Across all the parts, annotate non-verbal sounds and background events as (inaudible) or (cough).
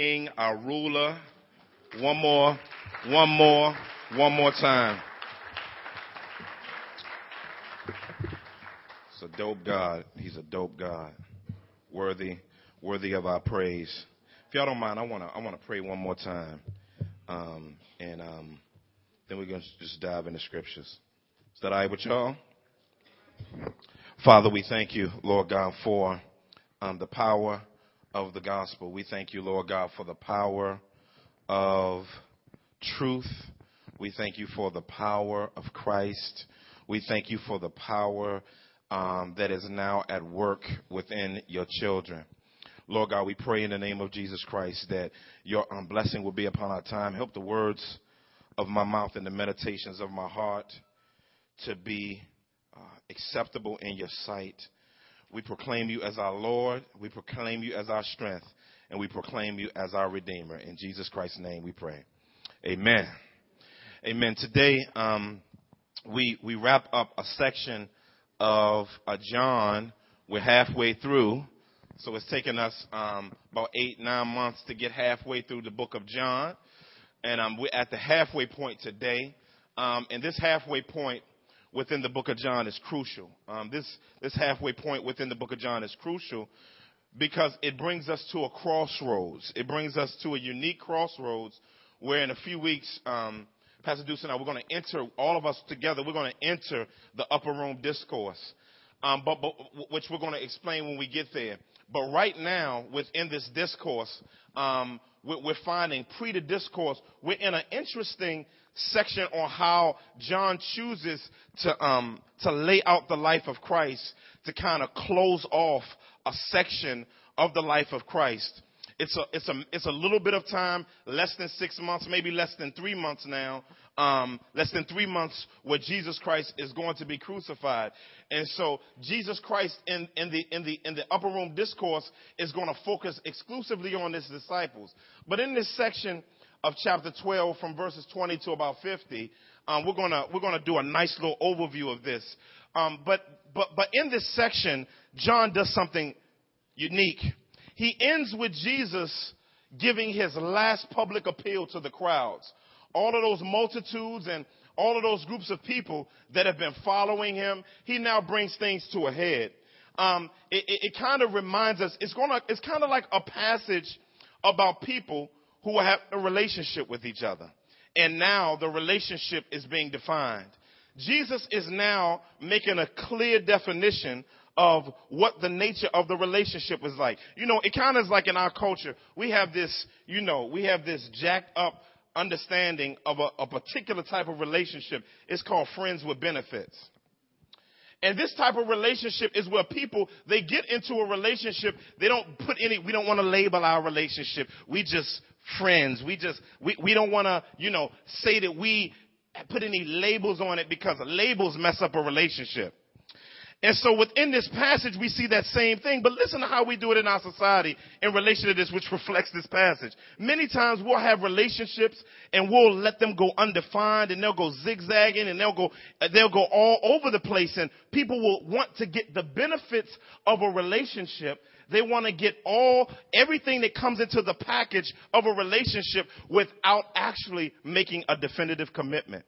King, our ruler. One more, one more, one more time. It's a dope God. He's a dope God. Worthy, worthy of our praise. If y'all don't mind, I wanna, I wanna pray one more time. Um, and, um, then we're gonna just dive into scriptures. Is that all right with y'all? Father, we thank you, Lord God, for um, the power of the gospel. We thank you, Lord God, for the power of truth. We thank you for the power of Christ. We thank you for the power um, that is now at work within your children. Lord God, we pray in the name of Jesus Christ that your um, blessing will be upon our time. Help the words of my mouth and the meditations of my heart to be uh, acceptable in your sight. We proclaim you as our Lord. We proclaim you as our strength. And we proclaim you as our Redeemer. In Jesus Christ's name we pray. Amen. Amen. Today, um, we, we wrap up a section of uh, John. We're halfway through. So it's taken us um, about eight, nine months to get halfway through the book of John. And um, we're at the halfway point today. Um, and this halfway point within the book of John is crucial. Um, this, this halfway point within the book of John is crucial because it brings us to a crossroads. It brings us to a unique crossroads where in a few weeks, um, Pastor Deuce and I, we're going to enter, all of us together, we're going to enter the upper room discourse, um, but, but, which we're going to explain when we get there. But right now, within this discourse, um, we're, finding pre the discourse, we're in an interesting section on how John chooses to, um, to lay out the life of Christ to kind of close off a section of the life of Christ. It's a, it's a, it's a little bit of time, less than six months, maybe less than three months now, um, less than three months where Jesus Christ is going to be crucified. And so Jesus Christ in, in the, in the, in the upper room discourse is going to focus exclusively on his disciples. But in this section, of chapter 12 from verses 20 to about 50. Um, we're gonna we're gonna do a nice little overview of this. Um, but but but in this section, John does something unique. He ends with Jesus giving his last public appeal to the crowds. All of those multitudes and all of those groups of people that have been following him, he now brings things to a head. Um, it, it, it kind of reminds us, it's gonna, it's kind of like a passage about people who have a relationship with each other. And now the relationship is being defined. Jesus is now making a clear definition of what the nature of the relationship is like. You know, it kind of is like in our culture, we have this, you know, we have this jacked up understanding of a, a particular type of relationship. It's called friends with benefits. And this type of relationship is where people, they get into a relationship, they don't put any, we don't want to label our relationship. We just friends. We just, we, we don't want to, you know, say that we put any labels on it because labels mess up a relationship. And so within this passage, we see that same thing. But listen to how we do it in our society in relation to this, which (laughs) reflects this passage. Many times we'll have relationships and we'll let them go undefined and they'll go zigzagging and they'll go, uh, they'll go all over the place and people will want to get the benefits of a relationship they want to get all, everything that comes into the package of a relationship without actually making a definitive commitment.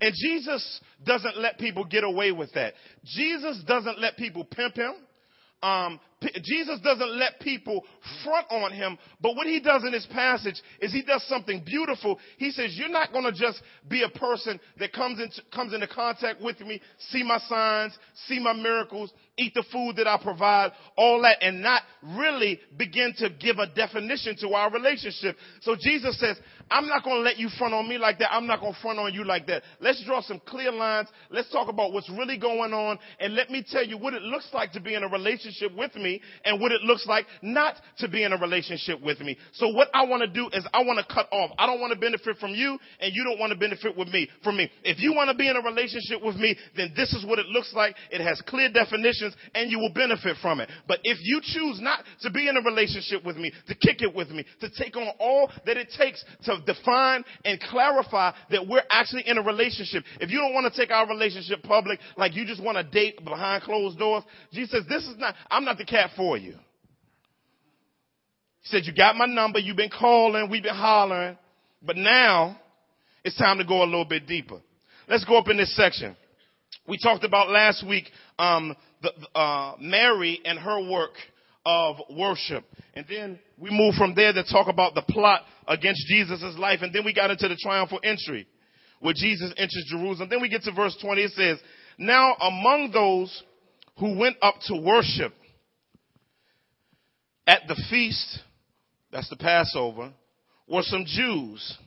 And Jesus doesn't let people get away with that. Jesus doesn't let people pimp him. Um, Jesus doesn't let people front on him, but what he does in this passage is he does something beautiful. He says, you're not going to just be a person that comes into, comes into contact with me, see my signs, see my miracles, eat the food that I provide, all that, and not really begin to give a definition to our relationship. So Jesus says, I'm not going to let you front on me like that. I'm not going to front on you like that. Let's draw some clear lines. Let's talk about what's really going on. And let me tell you what it looks like to be in a relationship with me and what it looks like not to be in a relationship with me. So what I want to do is I want to cut off. I don't want to benefit from you and you don't want to benefit with me, from me. If you want to be in a relationship with me, then this is what it looks like. It has clear definitions and you will benefit from it. But if you choose not to be in a relationship with me, to kick it with me, to take on all that it takes to define and clarify that we're actually in a relationship. If you don't want to take our relationship public, like you just want to date behind closed doors, Jesus says, this is not, I'm not the cat for you. He said, you got my number. You've been calling. We've been hollering. But now it's time to go a little bit deeper. Let's go up in this section. We talked about last week, um, the, uh, Mary and her work of worship. And then we moved from there to talk about the plot against Jesus' life. And then we got into the triumphal entry where Jesus enters Jerusalem. Then we get to verse 20. It says, Now among those who went up to worship at the feast, that's the Passover, were some Jews.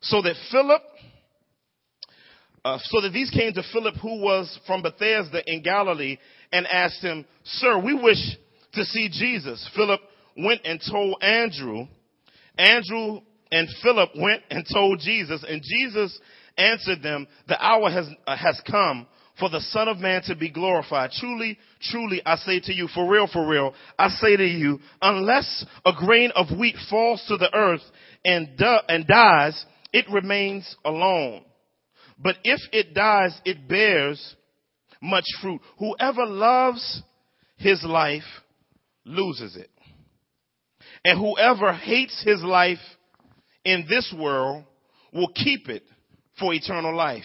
So that Philip, uh, so that these came to Philip who was from Bethsaida in Galilee and asked him, Sir, we wish to see Jesus. Philip went and told Andrew. Andrew and Philip went and told Jesus, and Jesus answered them, the hour has, uh, has come for the son of man to be glorified. Truly, truly, I say to you, for real, for real, I say to you, unless a grain of wheat falls to the earth and, di- and dies, it remains alone. But if it dies, it bears much fruit. Whoever loves his life loses it. And whoever hates his life in this world will keep it for eternal life.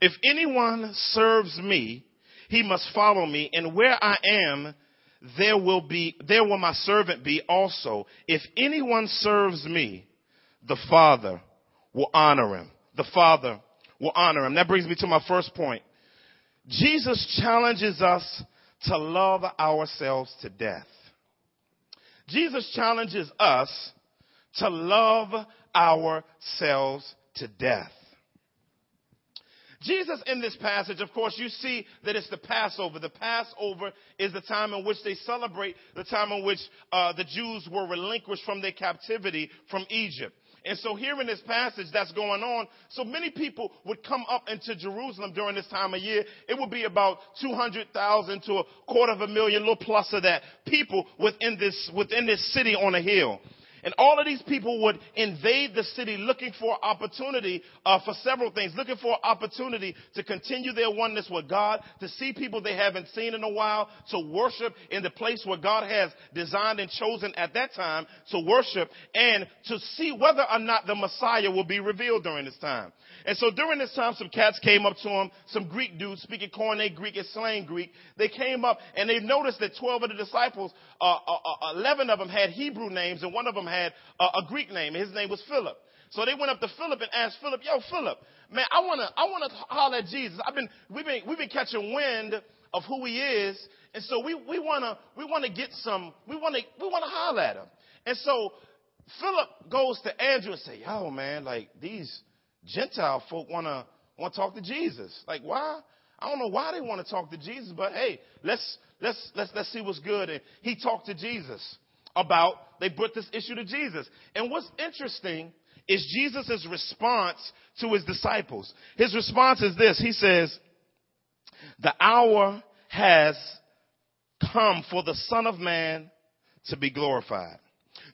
If anyone serves me, he must follow me, and where I am, there will be, there will my servant be also. If anyone serves me, the Father will honor him. The Father will honor him. That brings me to my first point. Jesus challenges us to love ourselves to death. Jesus challenges us to love ourselves to death. Jesus in this passage, of course, you see that it's the Passover. The Passover is the time in which they celebrate the time in which uh, the Jews were relinquished from their captivity from Egypt. And so here in this passage that's going on, so many people would come up into Jerusalem during this time of year. It would be about 200,000 to a quarter of a million, little plus of that, people within this, within this city on a hill. And all of these people would invade the city looking for opportunity uh, for several things, looking for opportunity to continue their oneness with God, to see people they haven't seen in a while, to worship in the place where God has designed and chosen at that time to worship, and to see whether or not the Messiah will be revealed during this time. And so during this time, some cats came up to him, some Greek dudes speaking Koine Greek and slang Greek. They came up and they noticed that 12 of the disciples, uh, uh, uh 11 of them had Hebrew names and one of them had had a, a Greek name. His name was Philip. So they went up to Philip and asked Philip, "Yo, Philip, man, I wanna, I wanna holler at Jesus. I've been, we've been, we've been catching wind of who he is, and so we, we wanna, we wanna get some, we wanna, we wanna holler at him. And so Philip goes to Andrew and say, "Yo, man, like these Gentile folk wanna, wanna talk to Jesus. Like why? I don't know why they want to talk to Jesus, but hey, let's let's let's let's see what's good." And he talked to Jesus about, they put this issue to Jesus. And what's interesting is Jesus' response to his disciples. His response is this. He says, the hour has come for the Son of Man to be glorified.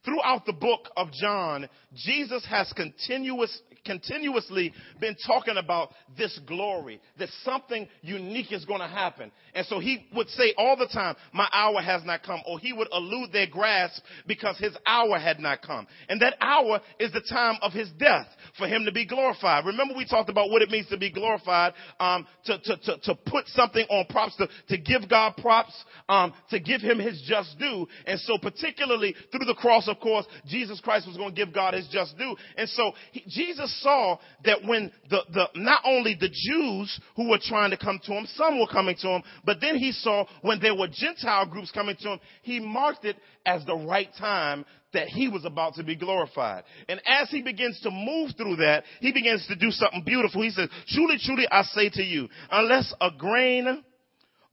Throughout the book of John, Jesus has continuous, continuously been talking about this glory, that something unique is going to happen. And so he would say all the time, my hour has not come, or he would elude their grasp because his hour had not come. And that hour is the time of his death for him to be glorified. Remember we talked about what it means to be glorified, um, to, to, to, to, put something on props, to, to give God props, um, to give him his just due. And so particularly through the cross, of course, Jesus Christ was going to give God his just due. And so he, Jesus saw that when the, the, not only the Jews who were trying to come to him, some were coming to him, but then he saw when there were Gentile groups coming to him, he marked it as the right time that he was about to be glorified. And as he begins to move through that, he begins to do something beautiful. He says, truly, truly, I say to you, unless a grain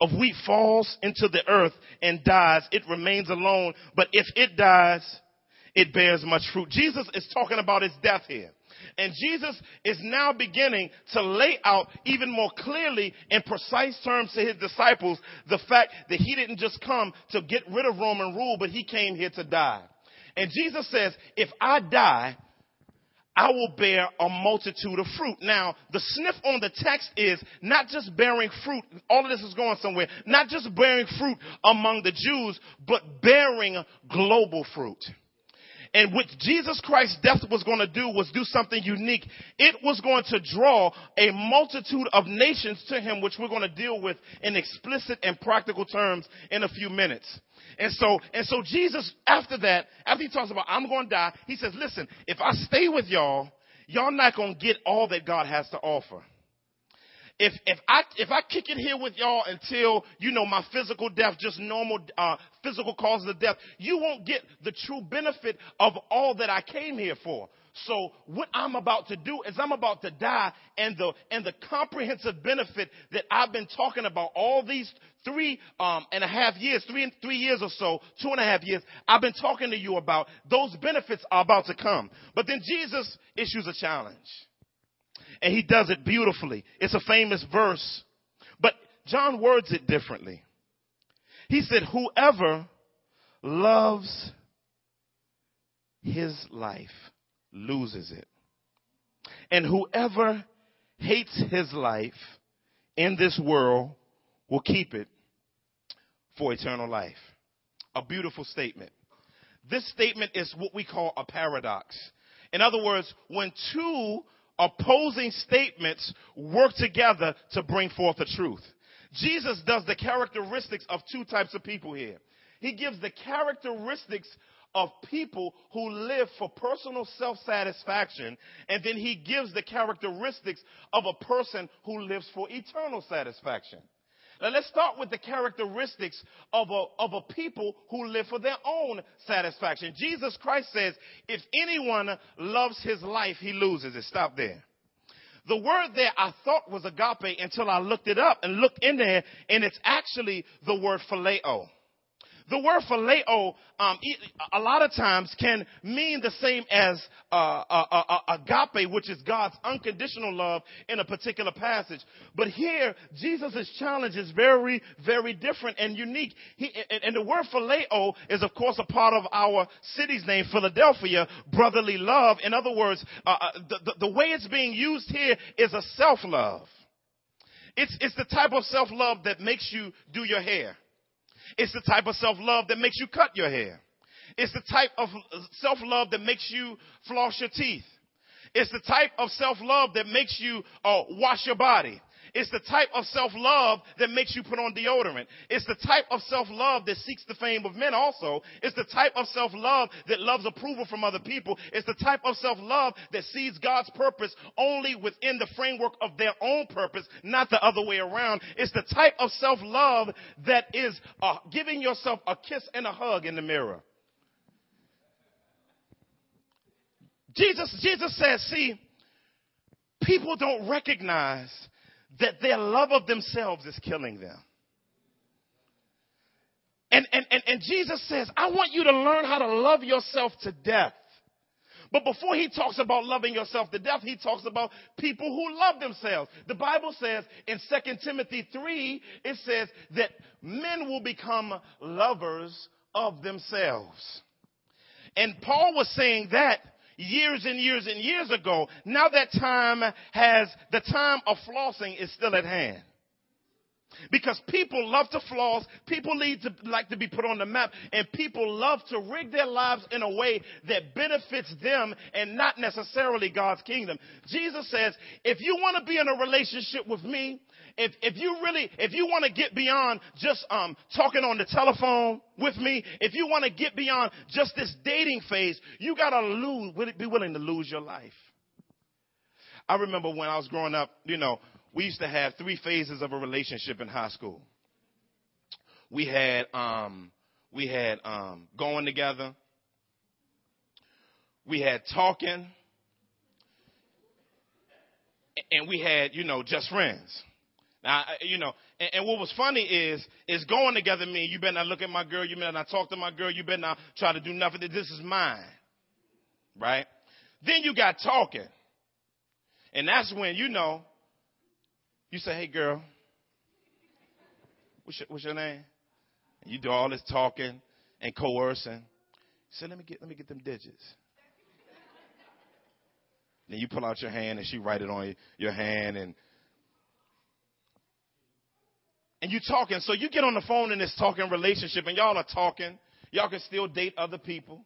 of wheat falls into the earth and dies, it remains alone. But if it dies, it bears much fruit. Jesus is talking about his death here. And Jesus is now beginning to lay out even more clearly in precise terms to his disciples the fact that he didn't just come to get rid of Roman rule, but he came here to die. And Jesus says, if I die, I will bear a multitude of fruit. Now, the sniff on the text is not just bearing fruit, all of this is going somewhere, not just bearing fruit among the Jews, but bearing global fruit. And what Jesus Christ's death was going to do was do something unique. It was going to draw a multitude of nations to him, which we're going to deal with in explicit and practical terms in a few minutes. And so, and so Jesus, after that, after he talks about, I'm going to die, he says, listen, if I stay with y'all, y'all not going to get all that God has to offer if if I if I kick it here with y'all until you know my physical death, just normal uh, physical causes of death, you won't get the true benefit of all that I came here for. So what I'm about to do is I'm about to die, and the and the comprehensive benefit that I've been talking about all these three um, and a half years, three three years or so, two and a half years, I've been talking to you about. Those benefits are about to come. But then Jesus issues a challenge. And he does it beautifully. It's a famous verse, but John words it differently. He said, Whoever loves his life loses it. And whoever hates his life in this world will keep it for eternal life. A beautiful statement. This statement is what we call a paradox. In other words, when two opposing statements work together to bring forth the truth. Jesus does the characteristics of two types of people here. He gives the characteristics of people who live for personal self-satisfaction, and then he gives the characteristics of a person who lives for eternal satisfaction. Now let's start with the characteristics of a, of a people who live for their own satisfaction. Jesus Christ says, if anyone loves his life, he loses it. Stop there. The word there I thought was agape until I looked it up and looked in there, and it's actually the word phileo. The word phileo, um, a lot of times can mean the same as uh, uh, uh, uh, agape, which is God's unconditional love in a particular passage. But here, Jesus' challenge is very, very different and unique. He, and, and the word phileo is, of course, a part of our city's name, Philadelphia, brotherly love. In other words, uh, uh, the, the, the way it's being used here is a self-love. It's, it's the type of self-love that makes you do your hair. It's the type of self-love that makes you cut your hair. It's the type of self-love that makes you floss your teeth. It's the type of self-love that makes you uh, wash your body. It's the type of self-love that makes you put on deodorant. It's the type of self-love that seeks the fame of men also. It's the type of self-love that loves approval from other people. It's the type of self-love that sees God's purpose only within the framework of their own purpose, not the other way around. It's the type of self-love that is uh, giving yourself a kiss and a hug in the mirror. Jesus, Jesus says, see, people don't recognize that their love of themselves is killing them. And, and, and, and Jesus says, I want you to learn how to love yourself to death. But before he talks about loving yourself to death, he talks about people who love themselves. The Bible says in 2 Timothy 3, it says that men will become lovers of themselves. And Paul was saying that years and years and years ago. Now that time has, the time of flossing is still at hand. Because people love to floss, people to like to be put on the map, and people love to rig their lives in a way that benefits them and not necessarily God's kingdom. Jesus says, if you want to be in a relationship with me, if, if you really, if you want to get beyond just um, talking on the telephone with me, if you want to get beyond just this dating phase, you got to lose, be willing to lose your life. I remember when I was growing up, you know, we used to have three phases of a relationship in high school. We had, um, we had um, going together. We had talking. And we had, you know, just friends. Now, you know, and, and, what was funny is, is going together mean you better not look at my girl, you better not talk to my girl, you better not try to do nothing. This is mine. Right? Then you got talking. And that's when, you know, you say, hey girl, what's your, what's your name? And you do all this talking and coercing. You say, let me get, let me get them digits. then you pull out your hand and she write it on your hand and and you talking. So you get on the phone in this talking relationship and y'all are talking. Y'all can still date other people.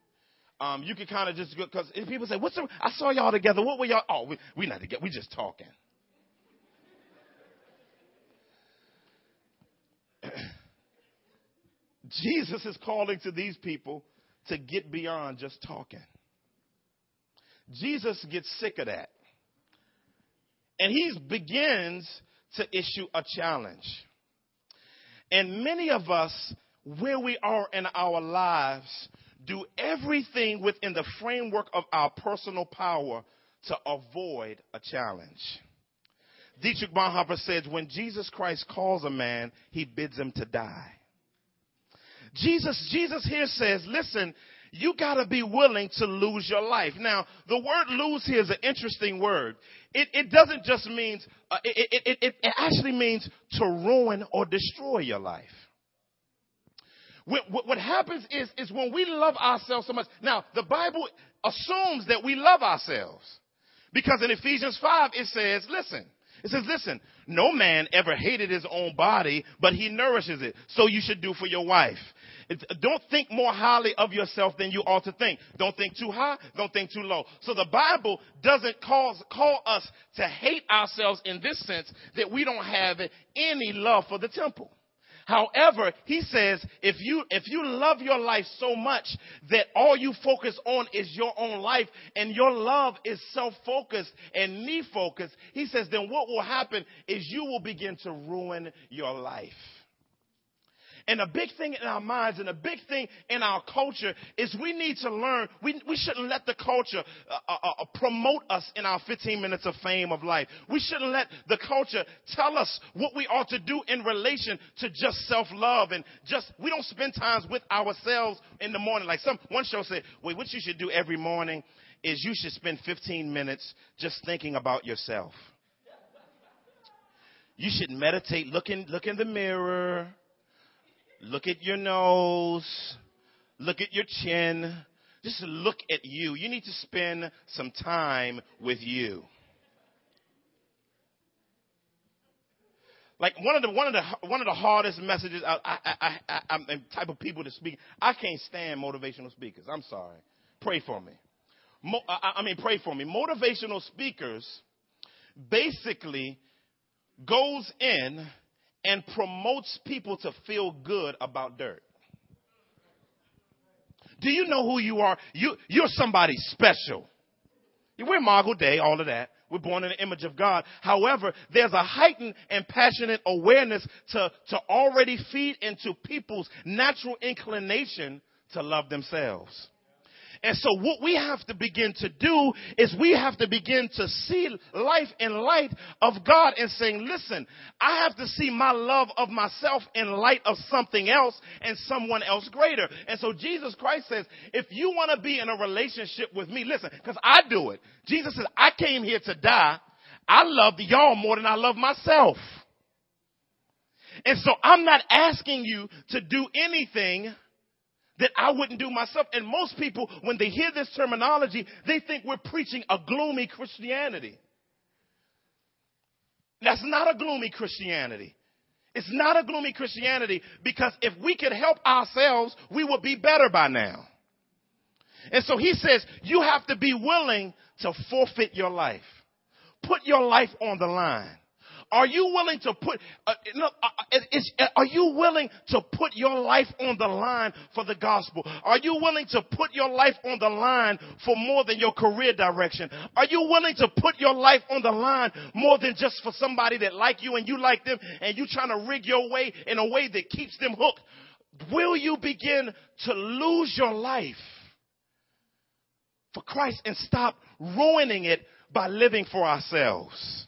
um, you can kind of just because people say, "What's the?" I saw y'all together. What were y'all? Oh, we we not together. We just talking. Jesus is calling to these people to get beyond just talking. Jesus gets sick of that. And he begins to issue a challenge. And many of us, where we are in our lives, do everything within the framework of our personal power to avoid a challenge. Dietrich Bonhoeffer says, when Jesus Christ calls a man, he bids him to die. Jesus, Jesus here says, listen, you gotta be willing to lose your life. Now, the word lose here is an interesting word. It, it doesn't just mean, uh, it, it, it, it actually means to ruin or destroy your life. What, what, happens is, is when we love ourselves so much. Now, the Bible assumes that we love ourselves. Because in Ephesians 5, it says, listen, it says, listen, no man ever hated his own body, but he nourishes it. So you should do for your wife. Don't think more highly of yourself than you ought to think. Don't think too high. Don't think too low. So the Bible doesn't cause, call us to hate ourselves in this sense that we don't have any love for the temple. However, he says if you if you love your life so much that all you focus on is your own life and your love is self-focused and me-focused, he says then what will happen is you will begin to ruin your life. And a big thing in our minds and a big thing in our culture is we need to learn, we, we shouldn't let the culture uh, uh, uh, promote us in our 15 minutes of fame of life. We shouldn't let the culture tell us what we ought to do in relation to just self-love and just, we don't spend times with ourselves in the morning. Like some, one show said, wait, what you should do every morning is you should spend 15 minutes just thinking about yourself. You should meditate, look in, look in the mirror, Look at your nose. Look at your chin. Just look at you. You need to spend some time with you. Like one of the one of the one of the hardest messages I, I, I, I, am type of people to speak. I can't stand motivational speakers. I'm sorry. Pray for me. Mo, I, I mean, pray for me. Motivational speakers basically goes in and promotes people to feel good about dirt. Do you know who you are? You, you're somebody special. We're Margot Day, all of that. We're born in the image of God. However, there's a heightened and passionate awareness to, to already feed into people's natural inclination to love themselves. And so what we have to begin to do is we have to begin to see life in light of God and saying, listen, I have to see my love of myself in light of something else and someone else greater. And so Jesus Christ says, if you want to be in a relationship with me, listen, because I do it. Jesus says, I came here to die. I love y'all more than I love myself. And so I'm not asking you to do anything that I wouldn't do myself. And most people, when they hear this terminology, they think we're preaching a gloomy Christianity. That's not a gloomy Christianity. It's not a gloomy Christianity because if we could help ourselves, we would be better by now. And so he says, you have to be willing to forfeit your life. Put your life on the line. Are you willing to put, uh, uh, uh, uh, are you willing to put your life on the line for the gospel? Are you willing to put your life on the line for more than your career direction? Are you willing to put your life on the line more than just for somebody that like you and you like them and you trying to rig your way in a way that keeps them hooked? Will you begin to lose your life for Christ and stop ruining it by living for ourselves?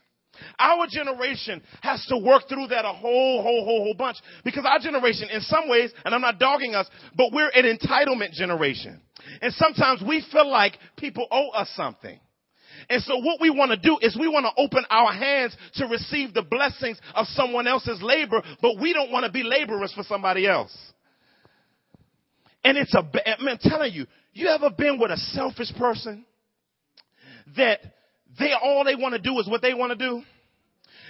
Our generation has to work through that a whole, whole, whole, whole bunch because our generation, in some ways, and I'm not dogging us, but we're an entitlement generation. And sometimes we feel like people owe us something. And so what we want to do is we want to open our hands to receive the blessings of someone else's labor, but we don't want to be laborers for somebody else. And it's a, I'm telling you, you ever been with a selfish person that they, all they want to do is what they want to do?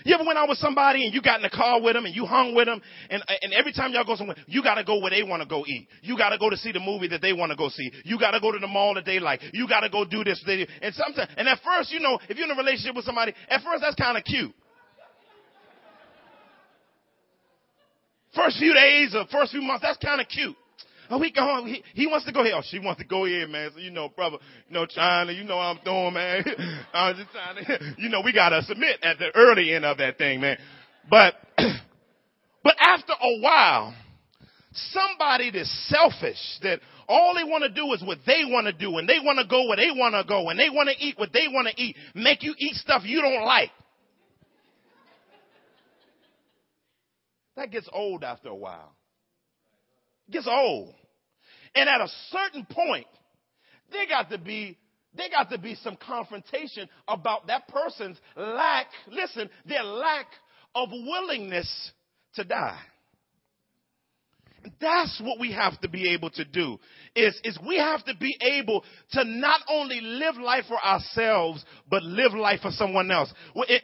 You ever went out with somebody and you got in the car with them and you hung with them and, and every time y'all go somewhere, you gotta go where they wanna go eat. You gotta go to see the movie that they wanna go see. You gotta go to the mall that they like. You gotta go do this. They, and sometimes, and at first, you know, if you're in a relationship with somebody, at first that's kinda cute. First few days or first few months, that's kinda cute. Oh, we go He, he wants to go here. Oh, she wants to go here, man. So, you know, brother, you know, China, you know I'm doing, man. (laughs) I'm just trying to, (laughs) you know, we got to submit at the early end of that thing, man. But, (clears throat) but after a while, somebody that's selfish, that all they want to do is what they want to do, and they want to go where they want to go, and they want to eat what they want to eat, make you eat stuff you don't like. That gets old after a while gets old. And at a certain point, there got to be there got to be some confrontation about that person's lack, listen, their lack of willingness to die. That's what we have to be able to do is, is we have to be able to not only live life for ourselves, but live life for someone else.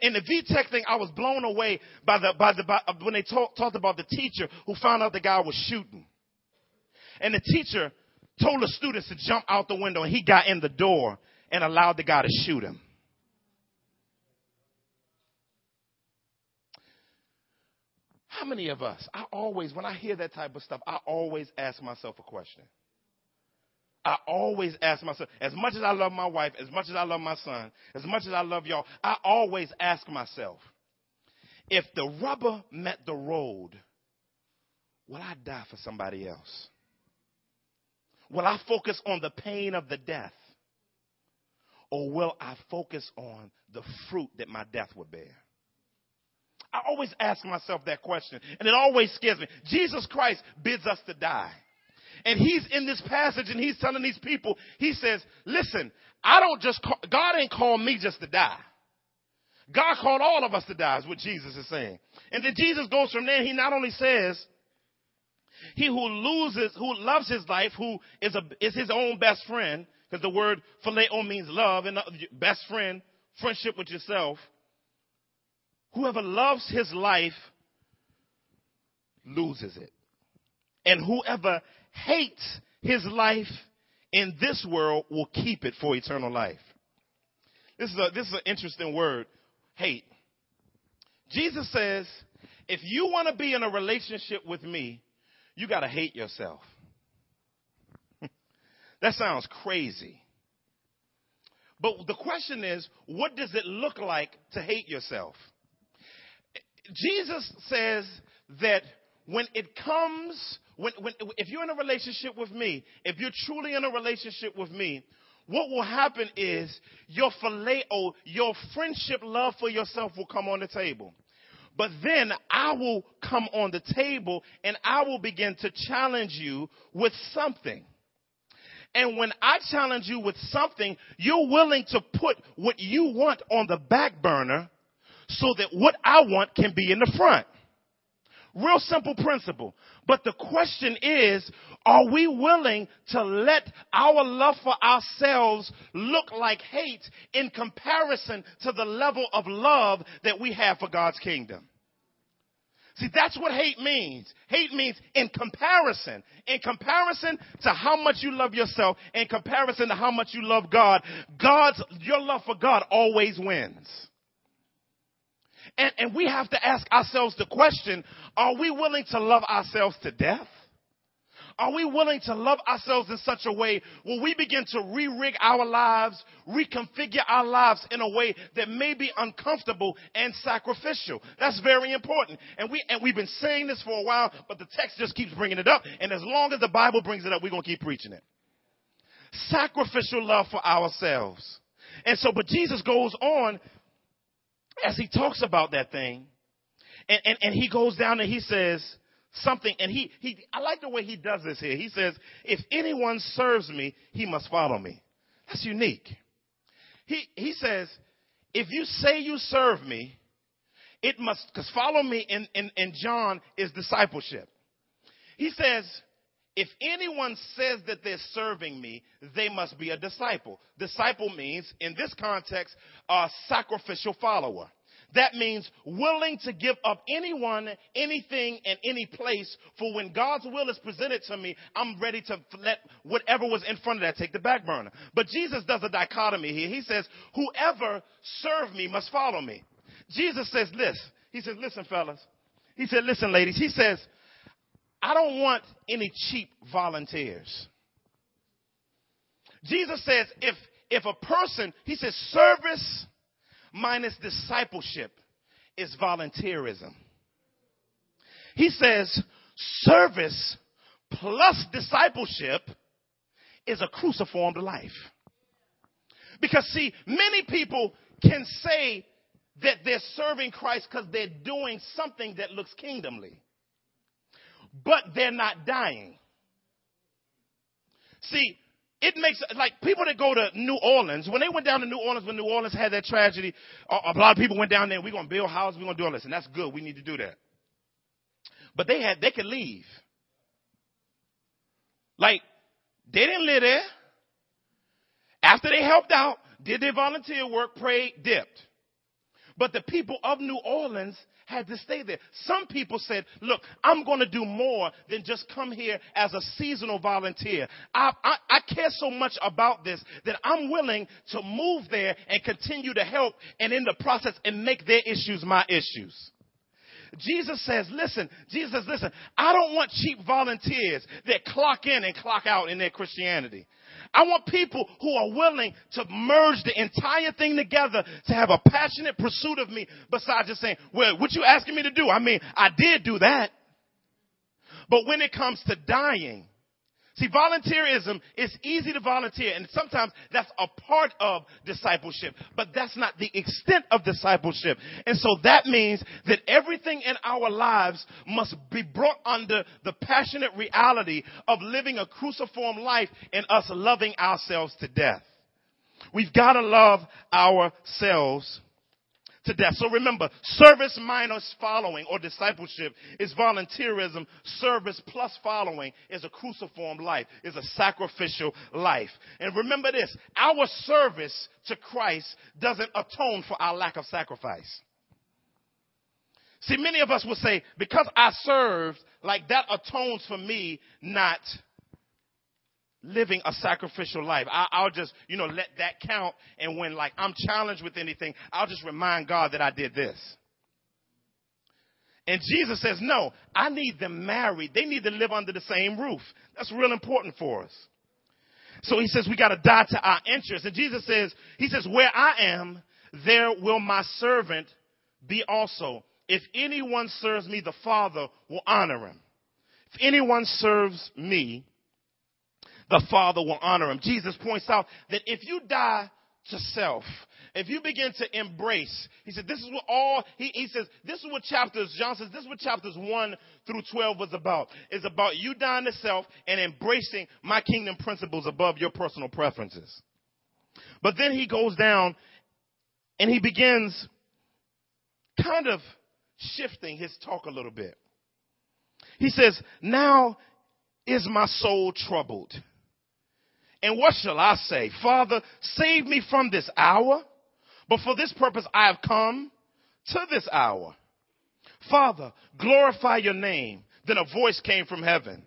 In, the VTech thing, I was blown away by the, by the, by, when they talk, talked about the teacher who found out the guy was shooting. And the teacher told the students to jump out the window and he got in the door and allowed the guy to shoot him. How many of us, I always, when I hear that type of stuff, I always ask myself a question. I always ask myself, as much as I love my wife, as much as I love my son, as much as I love y'all, I always ask myself, if the rubber met the road, will I die for somebody else? Will I focus on the pain of the death? Or will I focus on the fruit that my death would bear? I always ask myself that question, and it always scares me. Jesus Christ bids us to die. And he's in this passage and he's telling these people, he says, listen, I don't just call, God ain't called me just to die. God called all of us to die is what Jesus is saying. And then Jesus goes from there, he not only says, he who loses, who loves his life, who is, a, is his own best friend, because the word phileo means love, and uh, best friend, friendship with yourself. Whoever loves his life loses it. And whoever hates his life in this world will keep it for eternal life. This is, a, this is an interesting word, hate. Jesus says, if you want to be in a relationship with me, you got to hate yourself. (laughs) that sounds crazy. But the question is, what does it look like to hate yourself? Jesus says that when it comes, when, when, if you're in a relationship with me, if you're truly in a relationship with me, what will happen is your phileo, your friendship love for yourself will come on the table. But then I will come on the table and I will begin to challenge you with something. And when I challenge you with something, you're willing to put what you want on the back burner so that what I want can be in the front. Real simple principle. But the question is, are we willing to let our love for ourselves look like hate in comparison to the level of love that we have for God's kingdom? See, that's what hate means. Hate means in comparison. In comparison to how much you love yourself, in comparison to how much you love God, God's, your love for God always wins. And, and we have to ask ourselves the question, are we willing to love ourselves to death? Are we willing to love ourselves in such a way where we begin to re-rig our lives, reconfigure our lives in a way that may be uncomfortable and sacrificial? That's very important. And we, and we've been saying this for a while, but the text just keeps bringing it up. And as long as the Bible brings it up, we're going to keep preaching it. Sacrificial love for ourselves. And so, but Jesus goes on as he talks about that thing, and, and, and he goes down and he says, something, and he, he, I like the way he does this here. He says, if anyone serves me, he must follow me. That's unique. He, he says, if you say you serve me, it must, because follow me in, in, in John is discipleship. He says, if anyone says that they're serving me, they must be a disciple. Disciple means, in this context, a sacrificial follower. That means willing to give up anyone, anything, and any place for when God's will is presented to me, I'm ready to let whatever was in front of that take the back burner. But Jesus does a dichotomy here. He says, whoever serve me must follow me. Jesus says this. He says, listen, fellas. He said, listen, ladies. He says, I don't want any cheap volunteers. Jesus says, if, if a person, he says, service minus discipleship is volunteerism. He says service plus discipleship is a cruciformed life. Because see, many people can say that they're serving Christ because they're doing something that looks kingdomly. But they're not dying. See, it makes like people that go to New Orleans when they went down to New Orleans when New Orleans had that tragedy. A, lot of people went down there. We're gonna build houses. We're gonna do all this, and that's good. We need to do that. But they had they could leave. Like they didn't live there. After they helped out, did their volunteer work, prayed, dipped. But the people of New Orleans had to stay there. Some people said, look, I'm going to do more than just come here as a seasonal volunteer. I, I, I, care so much about this that I'm willing to move there and continue to help and in the process and make their issues my issues. Jesus says, listen, Jesus says, listen, I don't want cheap volunteers that clock in and clock out in their Christianity. I want people who are willing to merge the entire thing together to have a passionate pursuit of me besides just saying, well, what you asking me to do? I mean, I did do that. But when it comes to dying, See, volunteerism is easy to volunteer, and sometimes that's a part of discipleship, but that's not the extent of discipleship. And so that means that everything in our lives must be brought under the passionate reality of living a cruciform life and us loving ourselves to death. We've got to love ourselves to death. So remember, service minus following or discipleship is volunteerism. Service plus following is a cruciform life, is a sacrificial life. And remember this, our service to Christ doesn't atone for our lack of sacrifice. See, many of us will say, because I served, like that atones for me not living a sacrificial life. I, will just, you know, let that count. And when like I'm challenged with anything, I'll just remind God that I did this. And Jesus says, no, I need them married. They need to live under the same roof. That's real important for us. So he says we got to die to our interests. And Jesus says, he says, where I am, there will my servant be also. If anyone serves me, the Father will honor him. If anyone serves me, the Father will honor him. Jesus points out that if you die to self, if you begin to embrace, he said, this is what all, he, he says, this is what chapters, John says, this is what chapters 1 through 12 was about. It's about you dying to self and embracing my kingdom principles above your personal preferences. But then he goes down and he begins kind of shifting his talk a little bit. He says, now is my soul troubled. And what shall I say? Father, save me from this hour. But for this purpose I have come to this hour. Father, glorify your name. Then a voice came from heaven.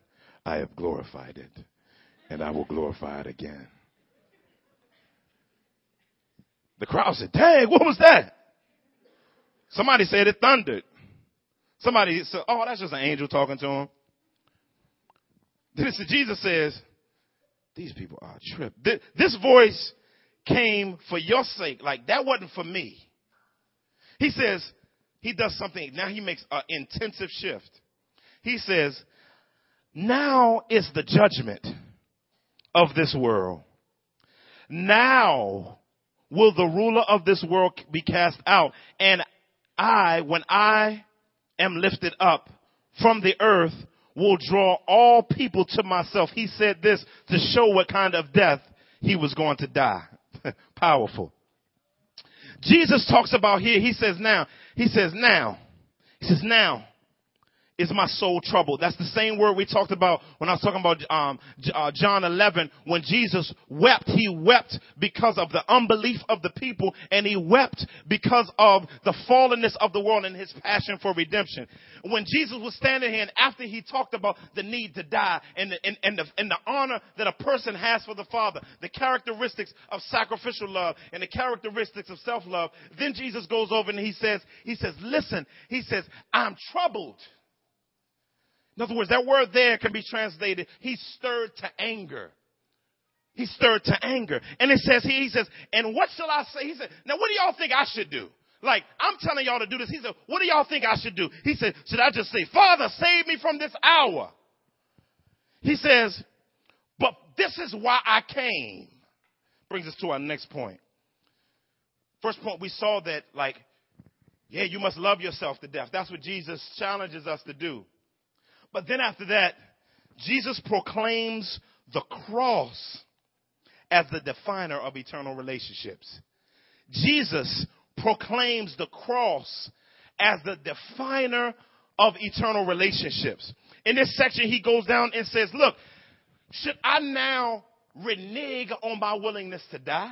I have glorified it and I will glorify it again. The crowd said, dang, what was that? Somebody said it thundered. Somebody said, oh, that's just an angel talking to him. Then Jesus says, these people are tripped. This voice came for your sake. Like that wasn't for me. He says, he does something. Now he makes an intensive shift. He says, now is the judgment of this world. Now will the ruler of this world be cast out. And I, when I am lifted up from the earth, will draw all people to myself. He said this to show what kind of death he was going to die. (laughs) Powerful. Jesus talks about here, he says now, he says now, he says now is my soul troubled? That's the same word we talked about when I was talking about um, uh, John 11 when Jesus wept. He wept because of the unbelief of the people, and he wept because of the fallenness of the world and his passion for redemption. When Jesus was standing here, and after he talked about the need to die and the, and, and the, and the honor that a person has for the Father, the characteristics of sacrificial love and the characteristics of self-love, then Jesus goes over and he says, he says, listen, he says, I'm troubled. In other words, that word there can be translated, he stirred to anger. He stirred to anger. And it says, he, he says, and what shall I say? He said, now what do y'all think I should do? Like, I'm telling y'all to do this. He said, what do y'all think I should do? He said, should I just say, Father, save me from this hour? He says, but this is why I came. Brings us to our next point. First point, we saw that, like, yeah, you must love yourself to death. That's what Jesus challenges us to do. But then after that, Jesus proclaims the cross as the definer of eternal relationships. Jesus proclaims the cross as the definer of eternal relationships. In this section, he goes down and says, look, should I now renege on my willingness to die?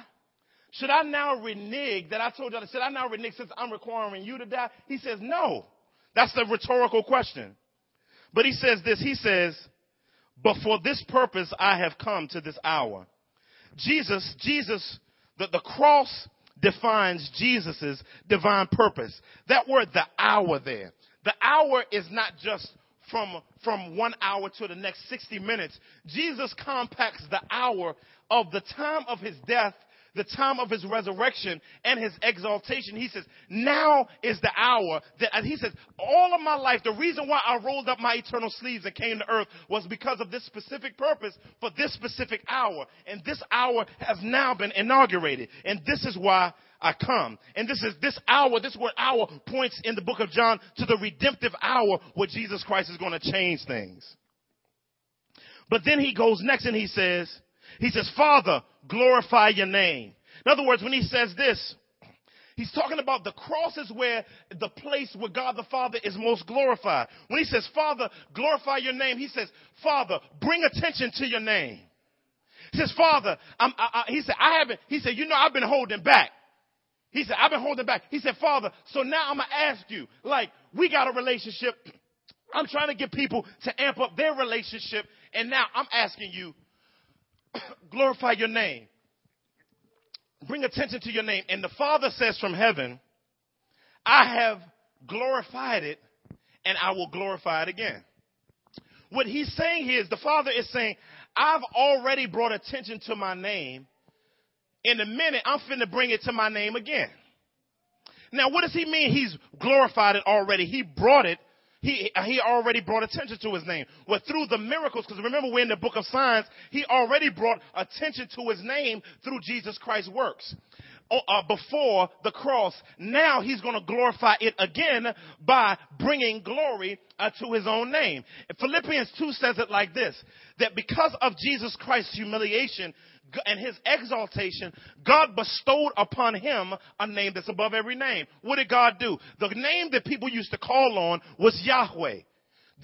Should I now renege that I told you, should I now renege since I'm requiring you to die? He says, no. That's the rhetorical question. But he says this, he says, but for this purpose I have come to this hour. Jesus, Jesus, the, the cross defines Jesus' divine purpose. That word, the hour there. The hour is not just from, from one hour to the next 60 minutes. Jesus compacts the hour of the time of his death the time of his resurrection and his exaltation, he says, now is the hour that, he says, all of my life, the reason why I rolled up my eternal sleeves and came to earth was because of this specific purpose for this specific hour. And this hour has now been inaugurated. And this is why I come. And this is this hour, this word hour points in the book of John to the redemptive hour where Jesus Christ is going to change things. But then he goes next and he says, he says, Father, glorify your name. In other words, when he says this, he's talking about the cross is where the place where God the Father is most glorified. When he says, Father, glorify your name, he says, Father, bring attention to your name. He says, Father, I, I, he said, I haven't, he said, you know, I've been holding back. He said, I've been holding back. He said, Father, so now I'm going to ask you, like, we got a relationship. I'm trying to get people to amp up their relationship. And now I'm asking you, (coughs) glorify your name. Bring attention to your name. And the Father says from heaven, I have glorified it and I will glorify it again. What he's saying here is the Father is saying, I've already brought attention to my name. In a minute, I'm finna bring it to my name again. Now, what does he mean he's glorified it already? He brought it he, he already brought attention to his name. Well, through the miracles, because remember we're in the book of signs, he already brought attention to his name through Jesus Christ's works. Uh, before the cross, now he's going to glorify it again by bringing glory uh, to his own name. Philippians 2 says it like this, that because of Jesus Christ's humiliation, and his exaltation, God bestowed upon him a name that's above every name. What did God do? The name that people used to call on was Yahweh.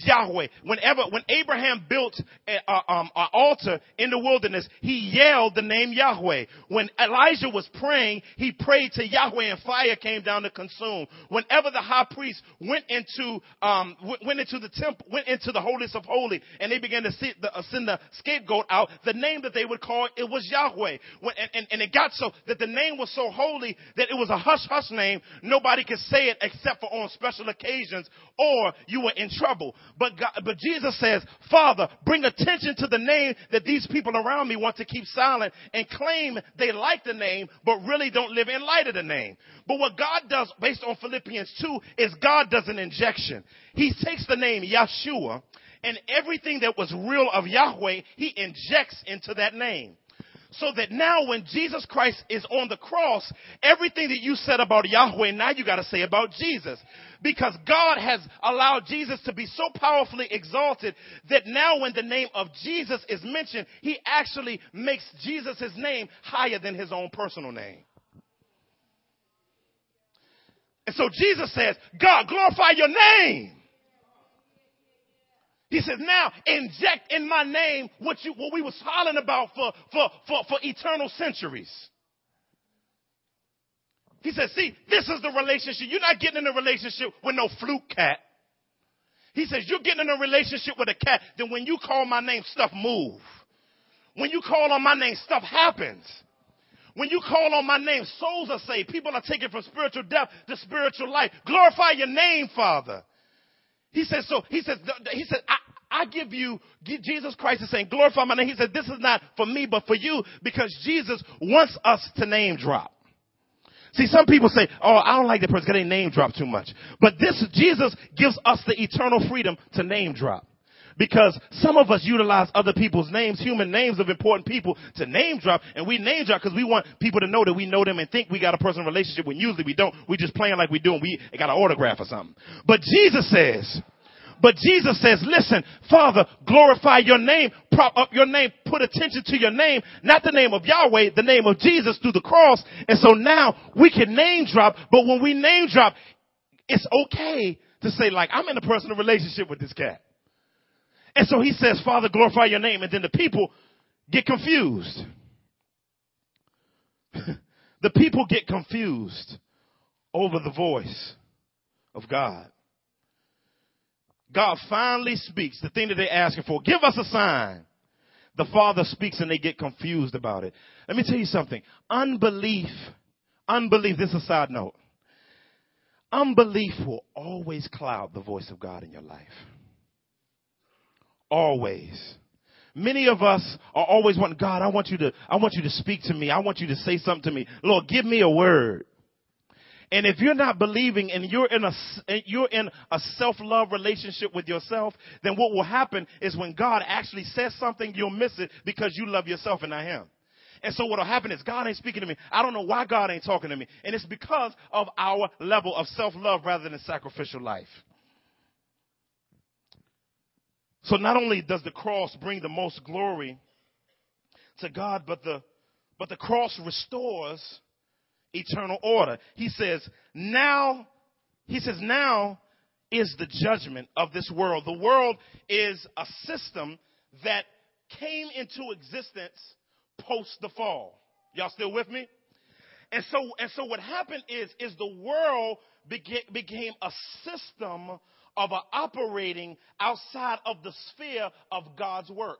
Yahweh. Whenever, when Abraham built an um, altar in the wilderness, he yelled the name Yahweh. When Elijah was praying, he prayed to Yahweh and fire came down to consume. Whenever the high priest went into, um, went into the temple, went into the holiest of holy, and they began to see the, uh, send the scapegoat out, the name that they would call it, it was Yahweh. When, and, and, and it got so that the name was so holy that it was a hush hush name. Nobody could say it except for on special occasions or you were in trouble. But God, but Jesus says, Father, bring attention to the name that these people around me want to keep silent and claim they like the name, but really don't live in light of the name. But what God does based on Philippians 2 is God does an injection. He takes the name Yeshua and everything that was real of Yahweh, he injects into that name. So that now when Jesus Christ is on the cross, everything that you said about Yahweh, now you gotta say about Jesus. Because God has allowed Jesus to be so powerfully exalted that now when the name of Jesus is mentioned, he actually makes Jesus' name higher than his own personal name. And so Jesus says, God, glorify your name. He says, now inject in my name what you, what we was hollering about for, for, for, for eternal centuries. He says, see, this is the relationship. You're not getting in a relationship with no fluke cat. He says, you're getting in a relationship with a cat, then when you call my name, stuff move. When you call on my name, stuff happens. When you call on my name, souls are saved. People are taken from spiritual death to spiritual life. Glorify your name, Father. He says, so, he says, he said, I, I give you, Jesus Christ is saying, glorify my name. He said, this is not for me, but for you, because Jesus wants us to name drop. See, some people say, oh, I don't like that person because they name drop too much. But this, Jesus gives us the eternal freedom to name drop. Because some of us utilize other people's names, human names of important people to name drop, and we name drop because we want people to know that we know them and think we got a personal relationship when usually we don't. We just playing like we do and we got an autograph or something. But Jesus says, but Jesus says, listen, Father, glorify your name, prop up your name, put attention to your name, not the name of Yahweh, the name of Jesus through the cross. And so now we can name drop, but when we name drop, it's okay to say like, I'm in a personal relationship with this cat. And so he says, Father, glorify your name. And then the people get confused. (laughs) the people get confused over the voice of God. God finally speaks, the thing that they're asking for. Give us a sign. The Father speaks and they get confused about it. Let me tell you something. Unbelief, unbelief, this is a side note. Unbelief will always cloud the voice of God in your life. Always. Many of us are always wanting, God, I want you to, I want you to speak to me. I want you to say something to me. Lord, give me a word. And if you're not believing and you're in a, you're in a self-love relationship with yourself, then what will happen is when God actually says something, you'll miss it because you love yourself and not Him. And so what'll happen is God ain't speaking to me. I don't know why God ain't talking to me. And it's because of our level of self-love rather than sacrificial life. So not only does the cross bring the most glory to God, but the, but the cross restores eternal order. He says, now, he says, now is the judgment of this world. The world is a system that came into existence post the fall. Y'all still with me? And so, and so what happened is, is the world became, became a system of operating outside of the sphere of God's work.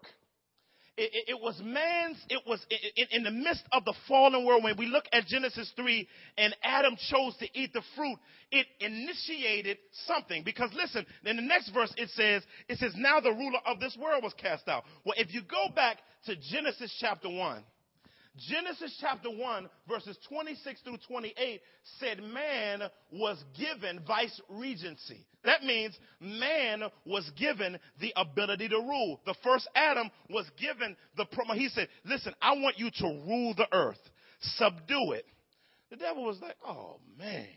It, it, it was man's, it was in, in the midst of the fallen world. When we look at Genesis 3 and Adam chose to eat the fruit, it initiated something. Because listen, in the next verse it says, it says, now the ruler of this world was cast out. Well, if you go back to Genesis chapter 1, Genesis chapter 1, verses 26 through 28 said man was given vice regency. That means man was given the ability to rule. The first Adam was given the promise. He said, Listen, I want you to rule the earth, subdue it. The devil was like, Oh man,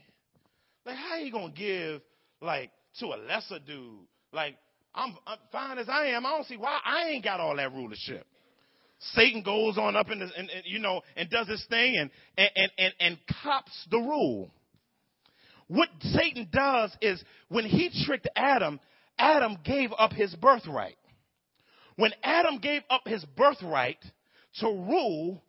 like how you gonna give like to a lesser dude? Like I'm, I'm fine as I am. I don't see why I ain't got all that rulership. Satan goes on up in the, and, and, you know, and does his thing and, and, and, and cops the rule. What Satan does is when he tricked Adam, Adam gave up his birthright. When Adam gave up his birthright to rule,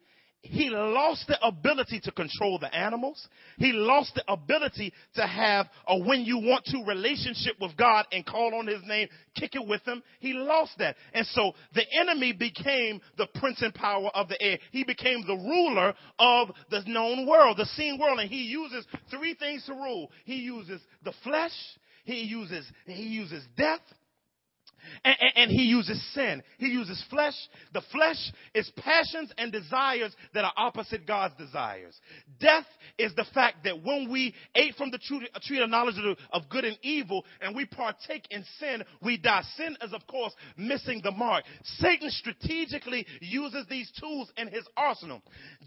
he lost the ability to control the animals. He lost the ability to have a when you want to relationship with God and call on his name, kick it with him. He lost that. And so the enemy became the prince and power of the air. He became the ruler of the known world, the seen world. And he uses three things to rule. He uses the flesh. He uses, he uses death and, and, and, he uses sin. He uses flesh. The flesh is passions and desires that are opposite God's desires. Death is the fact that when we ate from the tree of knowledge of, of good and evil and we partake in sin, we die. Sin is, of course, missing the mark. Satan strategically uses these tools in his arsenal.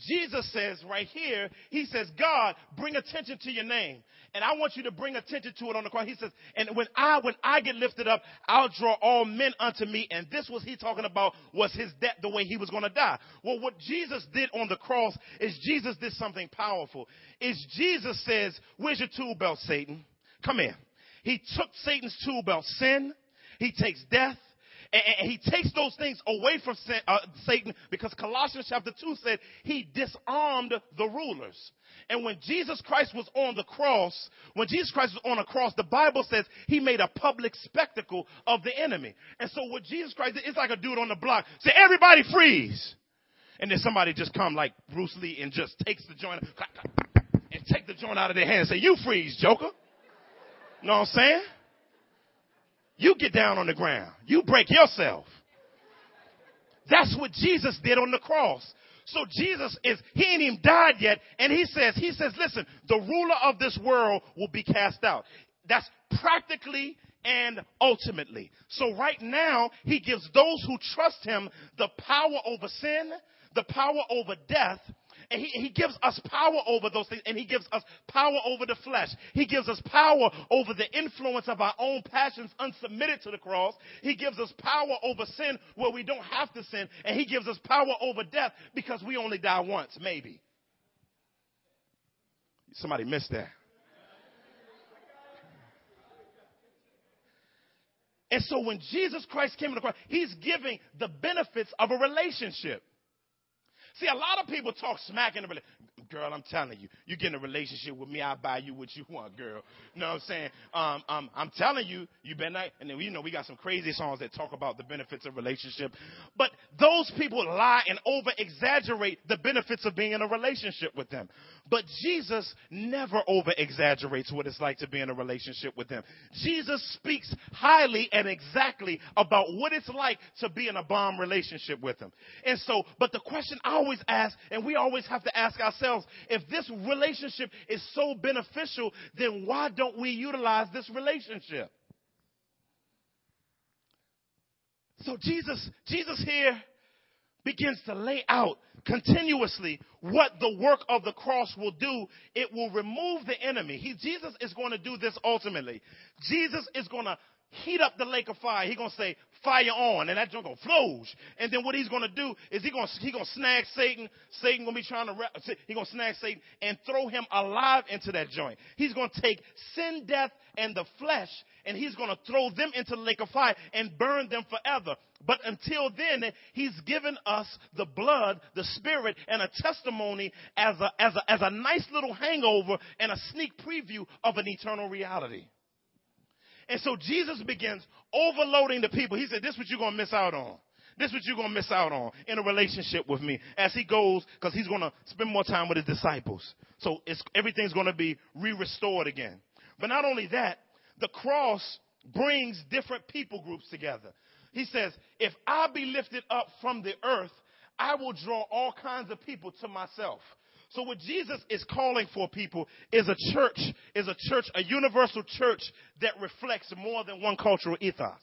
Jesus says right here, he says, God, bring attention to your name. And I want you to bring attention to it on the cross. He says, and when I, when I get lifted up, I'll draw all men unto me. And this was he talking about was his death, the way he was going to die. Well, what Jesus did on the cross is Jesus did something powerful. Is Jesus says, where's your tool belt, Satan? Come here. He took Satan's tool belt, sin. He takes death And, and he takes those things away from uh, Satan because Colossians chapter 2 said he disarmed the rulers. And when Jesus Christ was on the cross, when Jesus Christ was on a cross, the Bible says he made a public spectacle of the enemy. And so what Jesus Christ did, it's like a dude on the block. Say, everybody freeze. And then somebody just come like Bruce Lee and just takes the joint and take the joint out of their hand and say, you freeze, Joker. You know what I'm saying? You get down on the ground. You break yourself. That's what Jesus did on the cross. So Jesus is, he ain't even died yet. And he says, he says, listen, the ruler of this world will be cast out. That's practically and ultimately. So right now, he gives those who trust him the power over sin, the power over death, and he, he gives us power over those things, and he gives us power over the flesh. He gives us power over the influence of our own passions unsubmitted to the cross. He gives us power over sin where we don't have to sin, and he gives us power over death because we only die once, maybe. Somebody missed that. And so when Jesus Christ came to the cross, he's giving the benefits of a relationship. See, a lot of people talk smack in the relationship. Girl, I'm telling you, you get in a relationship with me, I'll buy you what you (laughs) want, girl. You know what I'm saying? Um, um, I'm telling you, you better not, and then, you know, we got some crazy songs that talk about the benefits of relationship. But those people lie and over exaggerate the benefits of being in a relationship with them. But Jesus never over exaggerates what it's like to be in a relationship with them. Jesus speaks highly and exactly about what it's like to be in a bomb relationship with him. And so, but the question I always ask, and we always have to ask ourselves, if this relationship is so beneficial, then why don't we utilize this relationship? So Jesus, Jesus here begins to lay out continuously what the work of the cross will do. It will remove the enemy. He, Jesus is going to do this ultimately. Jesus is going to heat up the lake of fire. He's going to say, fire on, and that joint going to flows. And then what he's going to do is he going to, he going to snag Satan. Satan going to be trying to, he going to snag Satan and throw him alive into that joint. He's going to take sin, death, and the flesh, and he's going to throw them into the lake of fire and burn them forever. But until then, he's given us the blood, the spirit, and a testimony as a, as a, as a nice little hangover and a sneak preview of an eternal reality. And so Jesus begins overloading the people. He said, This is what you're going to miss out on. This is what you're going to miss out on in a relationship with me as he goes, because he's going to spend more time with his disciples. So everything's going to be re restored again. But not only that, the cross brings different people groups together. He says, If I be lifted up from the earth, I will draw all kinds of people to myself. So what Jesus is calling for people is a church, is a church, a universal church that reflects more than one cultural ethos.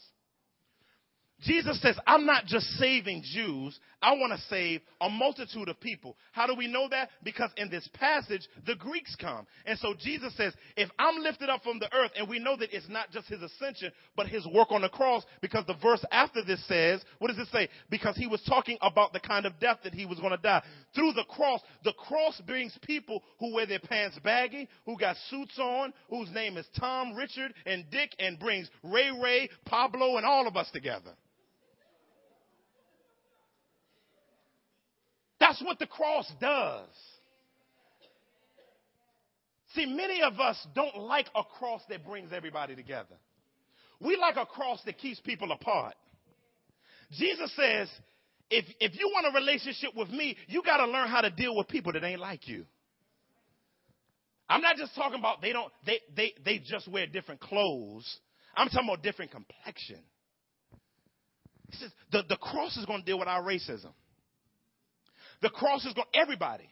Jesus says, I'm not just saving Jews, I want to save a multitude of people. How do we know that? Because in this passage, the Greeks come. And so Jesus says, if I'm lifted up from the earth, and we know that it's not just his ascension, but his work on the cross, because the verse after this says, what does it say? Because he was talking about the kind of death that he was going to die. Through the cross, the cross brings people who wear their pants baggy, who got suits on, whose name is Tom, Richard, and Dick, and brings Ray Ray, Pablo, and all of us together. That's what the cross does. See, many of us don't like a cross that brings everybody together. We like a cross that keeps people apart. Jesus says, if, if you want a relationship with me, you got to learn how to deal with people that ain't like you. I'm not just talking about they don't they they they just wear different clothes. I'm talking about different complexion. He says the, the cross is going to deal with our racism. The cross is going everybody,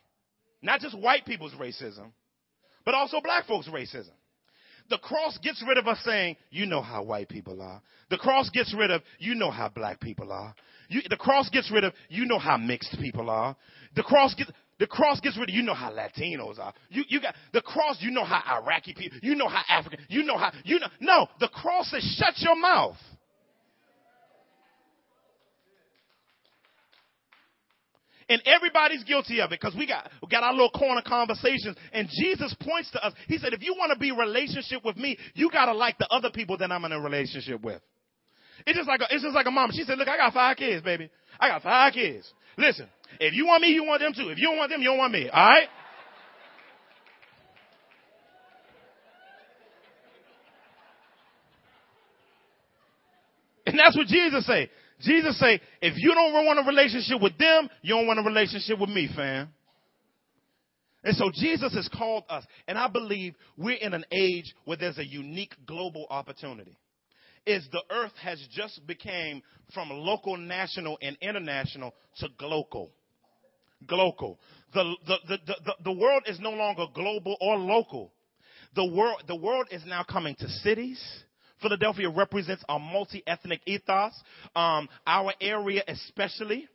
not just white people's racism, but also black folks' racism. The cross gets rid of us saying, you know how white people are. The cross gets rid of, you know how black people are. You, the cross gets rid of, you know how mixed people are. The cross gets, the cross gets rid of, you know how Latinos are. You, you got, the cross, you know how Iraqi people, you know how African, you know how, you know, no, the cross says shut your mouth. And everybody's guilty of it because we got, we got our little corner conversations. And Jesus points to us. He said, if you want to be relationship with me, you got to like the other people that I'm in a relationship with. It's just like a, it's just like a mom. She said, "Look, I got five kids, baby. I got five kids. Listen, if you want me, you want them too. If you don't want them, you don't want me. All right." And that's what Jesus say. Jesus say, if you don't want a relationship with them, you don't want a relationship with me, fam. And so Jesus has called us, and I believe we're in an age where there's a unique global opportunity. Is the earth has just became from local, national, and international to global. Global. The, the, the, the, the world is no longer global or local. The world, the world is now coming to cities. Philadelphia represents a multi-ethnic ethos. Um, our area especially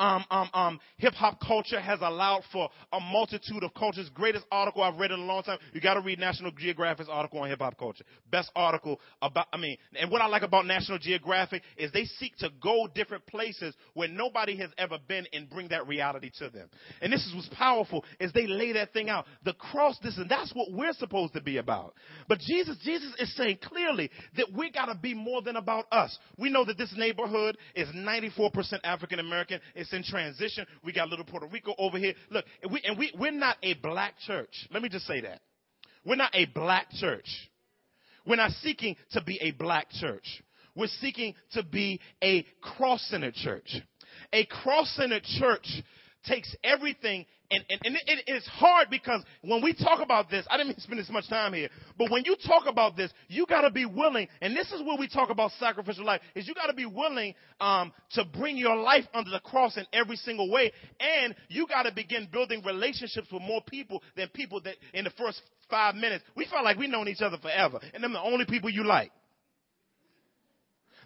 um, um, um, hip hop culture has allowed for a multitude of cultures. Greatest article I've read in a long time. You got to read National Geographic's article on hip hop culture. Best article about. I mean, and what I like about National Geographic is they seek to go different places where nobody has ever been and bring that reality to them. And this is what's powerful is they lay that thing out. The cross, this and that's what we're supposed to be about. But Jesus, Jesus is saying clearly that we got to be more than about us. We know that this neighborhood is 94% African American. It's in transition. We got little Puerto Rico over here. Look, and, we, and we, we're not a black church. Let me just say that. We're not a black church. We're not seeking to be a black church. We're seeking to be a cross centered church. A cross centered church takes everything and, and, and it, it's hard because when we talk about this, I didn't mean to spend this much time here, but when you talk about this, you got to be willing, and this is where we talk about sacrificial life, is you got to be willing um, to bring your life under the cross in every single way, and you got to begin building relationships with more people than people that in the first five minutes we felt like we known each other forever, and them the only people you like.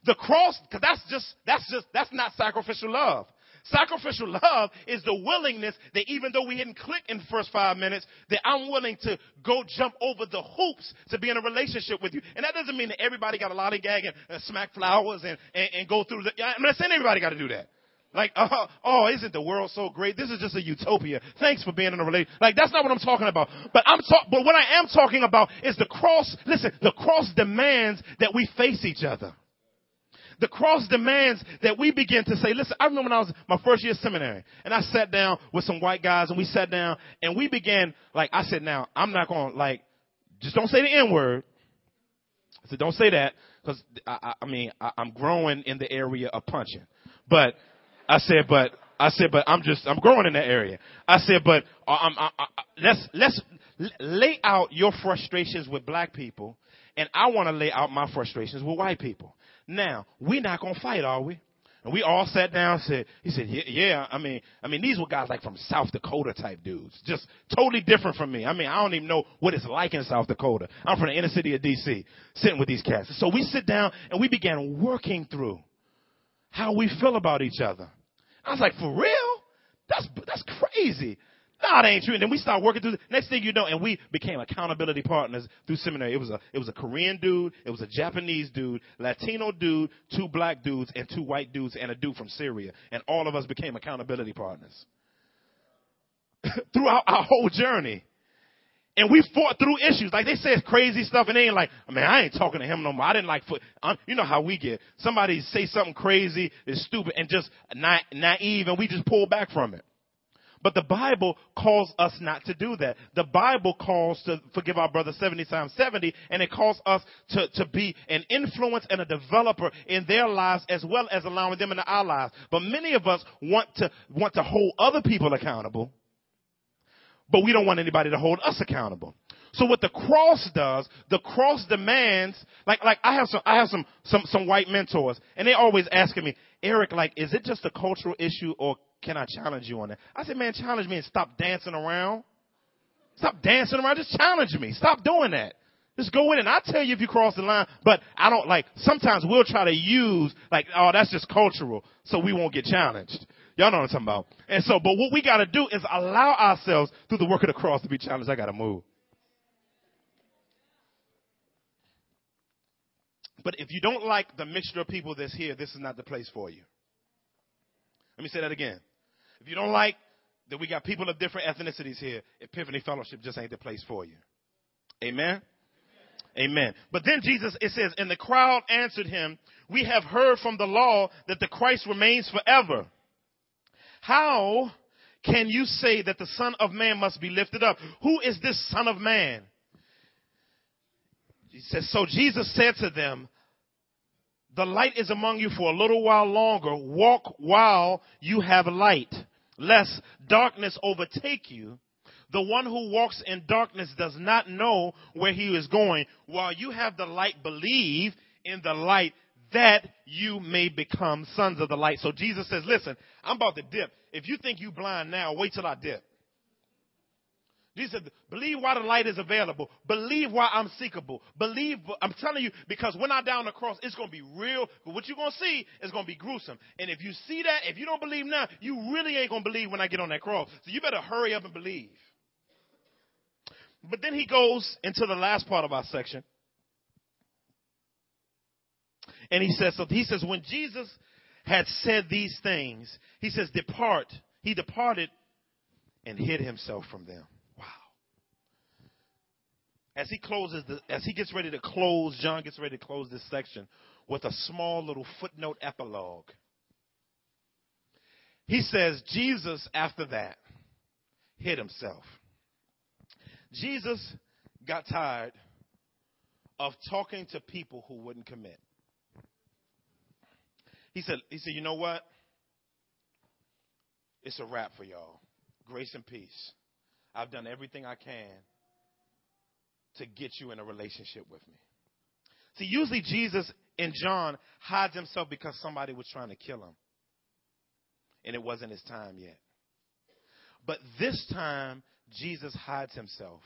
The cross, because that's just that's just that's not sacrificial love. Sacrificial love is the willingness that even though we didn't click in the first five minutes, that I'm willing to go jump over the hoops to be in a relationship with you. And that doesn't mean that everybody got a lollygag and, and smack flowers and, and, and go through the, I'm not saying everybody got to do that. Like, uh, (laughs) oh, isn't the world so great? This is just a utopia. Thanks for being in a relationship. Like, that's not what I'm talking about. But I'm talk, but what I am talking about is the cross. Listen, the cross demands that we face each other. The cross demands that we begin to say, listen, I remember when I was my first year of seminary and I sat down with some white guys and we sat down and we began, like, I said, now, I'm not going to, like, just don't say the N word. I said, don't say that because I, I, I mean, I, I'm growing in the area of punching. But I said, but I said, but I'm just, I'm growing in that area. I said, but uh, I'm, I, I, let's, let's lay out your frustrations with black people and I want to lay out my frustrations with white people. Now, we're not going to fight, are we? And we all sat down and said, he said, yeah, yeah, I mean, I mean, these were guys like from South Dakota type dudes. Just totally different from me. I mean, I don't even know what it's like in South Dakota. I'm from the inner city of DC, sitting with these cats. So we sit down and we began working through how we feel about each other. I was like, for real? That's, that's crazy. No, it ain't true. And then we start working through. The, next thing you know, and we became accountability partners through seminary. It was a it was a Korean dude, it was a Japanese dude, Latino dude, two black dudes, and two white dudes, and a dude from Syria. And all of us became accountability partners (laughs) throughout our whole journey. And we fought through issues. Like they said crazy stuff and they ain't like, I mean, I ain't talking to him no more. I didn't like, foot. you know how we get. Somebody say something crazy, is stupid and just na- naive and we just pull back from it. But the Bible calls us not to do that. The Bible calls to forgive our brother 70 times 70, and it calls us to, to be an influence and a developer in their lives as well as allowing them into our lives. But many of us want to, want to hold other people accountable, but we don't want anybody to hold us accountable. So what the cross does, the cross demands, like, like I have some, I have some, some, some white mentors, and they always asking me, Eric, like, is it just a cultural issue or can I challenge you on that? I said, man, challenge me and stop dancing around. Stop dancing around. Just challenge me. Stop doing that. Just go in and I'll tell you if you cross the line, but I don't like, sometimes we'll try to use like, oh, that's just cultural, so we won't get challenged. Y'all know what I'm talking about. And so, but what we gotta do is allow ourselves through the work of the cross to be challenged. I gotta move. But if you don't like the mixture of people that's here, this is not the place for you. Let me say that again. If you don't like that we got people of different ethnicities here, Epiphany Fellowship just ain't the place for you. Amen? Amen. But then Jesus, it says, and the crowd answered him, we have heard from the law that the Christ remains forever. How can you say that the Son of Man must be lifted up? Who is this Son of Man? He says, so Jesus said to them, the light is among you for a little while longer. Walk while you have light, lest darkness overtake you. The one who walks in darkness does not know where he is going. While you have the light, believe in the light that you may become sons of the light. So Jesus says, listen, I'm about to dip. If you think you blind now, wait till I dip. Jesus said, believe why the light is available. Believe why I'm seekable. Believe, I'm telling you, because when I down the cross, it's going to be real. But what you're going to see is going to be gruesome. And if you see that, if you don't believe now, you really ain't going to believe when I get on that cross. So you better hurry up and believe. But then he goes into the last part of our section. And he says, so he says, when Jesus had said these things, he says, depart. He departed and hid himself from them. As he closes, the, as he gets ready to close, John gets ready to close this section with a small little footnote epilogue. He says, Jesus, after that, hid himself. Jesus got tired of talking to people who wouldn't commit. He said, he said, you know what? It's a wrap for y'all. Grace and peace. I've done everything I can to get you in a relationship with me. See, usually Jesus in John hides himself because somebody was trying to kill him. And it wasn't his time yet. But this time, Jesus hides himself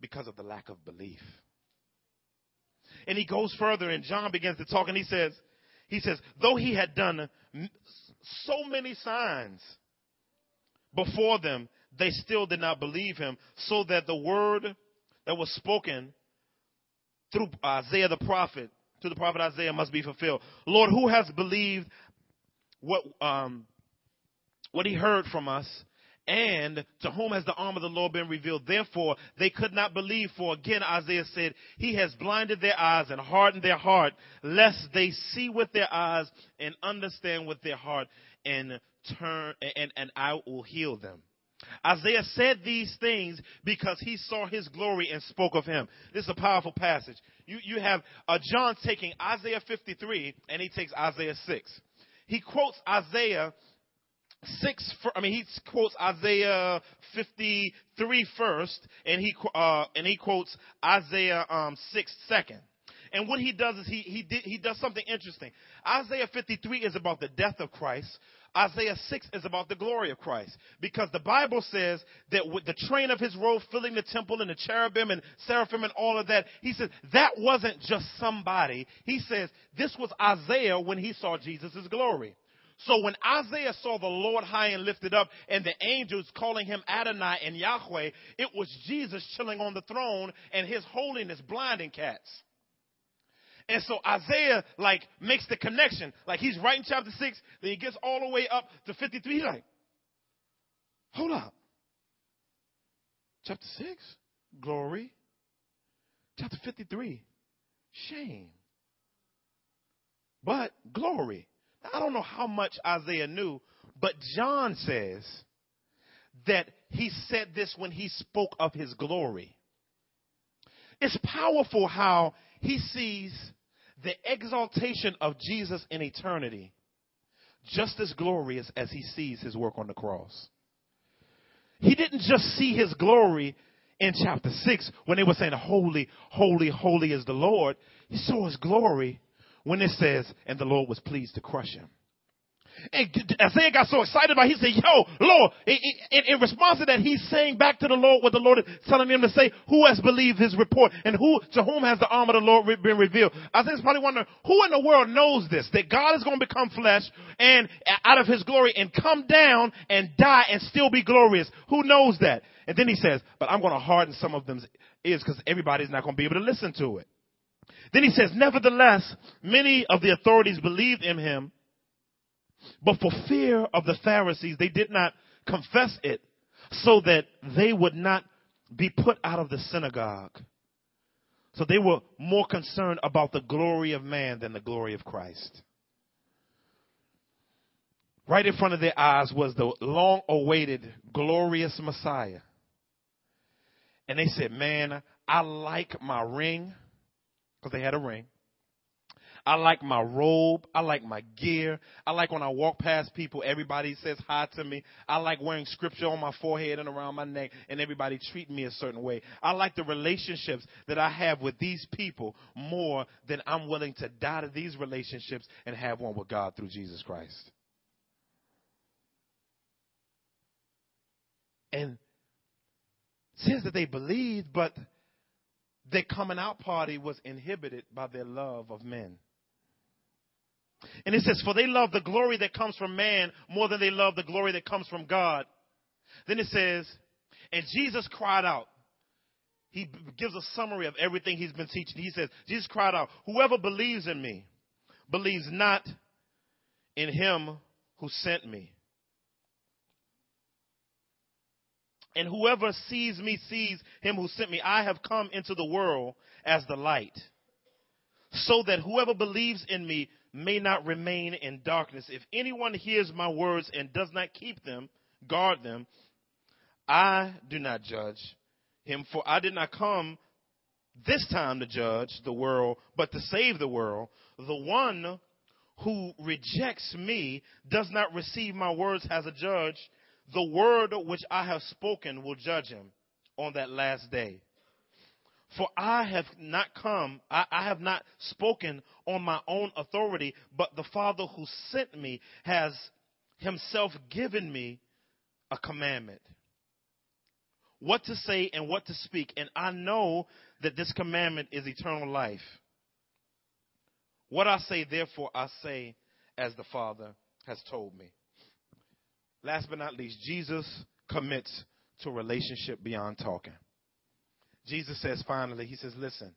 because of the lack of belief. And he goes further and John begins to talk and he says, he says, though he had done so many signs before them, they still did not believe him, so that the word that was spoken through Isaiah the prophet, to the prophet Isaiah must be fulfilled. Lord, who has believed what, um, what he heard from us? and to whom has the arm of the Lord been revealed? Therefore, they could not believe, for again Isaiah said, He has blinded their eyes and hardened their heart, lest they see with their eyes and understand with their heart and turn, and, and I will heal them. Isaiah said these things because he saw his glory and spoke of him. This is a powerful passage. You, you have uh, John taking Isaiah 53 and he takes Isaiah 6. He quotes Isaiah six. I mean, he quotes Isaiah 53 first, and he uh, and he quotes Isaiah um, six second. And what he does is he he did, he does something interesting. Isaiah 53 is about the death of Christ. Isaiah 6 is about the glory of Christ. Because the Bible says that with the train of his robe filling the temple and the cherubim and seraphim and all of that, he says that wasn't just somebody. He says this was Isaiah when he saw Jesus' glory. So when Isaiah saw the Lord high and lifted up and the angels calling him Adonai and Yahweh, it was Jesus chilling on the throne and his holiness blinding cats. And so Isaiah like makes the connection. Like he's writing chapter 6, then he gets all the way up to 53. He's like, hold up. Chapter 6, glory. Chapter 53, shame. But glory. I don't know how much Isaiah knew, but John says that he said this when he spoke of his glory. It's powerful how he sees the exaltation of Jesus in eternity just as glorious as he sees his work on the cross. He didn't just see his glory in chapter 6 when they were saying, Holy, holy, holy is the Lord. He saw his glory when it says, and the Lord was pleased to crush him. And Isaiah got so excited about it, he said, yo, Lord, in, response to that, he's saying back to the Lord what the Lord is telling him to say, who has believed his report and who, to whom has the arm of the Lord been revealed? Isaiah's probably wondering, who in the world knows this? That God is going to become flesh and out of his glory and come down and die and still be glorious. Who knows that? And then he says, but I'm going to harden some of them's ears because everybody's not going to be able to listen to it. Then he says, nevertheless, many of the authorities believed in him, but for fear of the Pharisees, they did not confess it so that they would not be put out of the synagogue. So they were more concerned about the glory of man than the glory of Christ. Right in front of their eyes was the long awaited glorious Messiah. And they said, Man, I like my ring, because they had a ring. I like my robe. I like my gear. I like when I walk past people, everybody says hi to me. I like wearing scripture on my forehead and around my neck and everybody treat me a certain way. I like the relationships that I have with these people more than I'm willing to die to these relationships and have one with God through Jesus Christ. And says that they believed, but their coming out party was inhibited by their love of men. And it says, For they love the glory that comes from man more than they love the glory that comes from God. Then it says, And Jesus cried out. He gives a summary of everything he's been teaching. He says, Jesus cried out, Whoever believes in me believes not in him who sent me. And whoever sees me sees him who sent me. I have come into the world as the light, so that whoever believes in me may not remain in darkness. If anyone hears my words and does not keep them, guard them, I do not judge him, for I did not come this time to judge the world, but to save the world. The one who rejects me does not receive my words as a judge. The word which I have spoken will judge him on that last day. For I have not come, I, I, have not spoken on my own authority, but the Father who sent me has himself given me a commandment. What to say and what to speak, and I know that this commandment is eternal life. What I say, therefore, I say as the Father has told me. Last but not least, Jesus commits to relationship beyond talking. Jesus says finally, He says, Listen,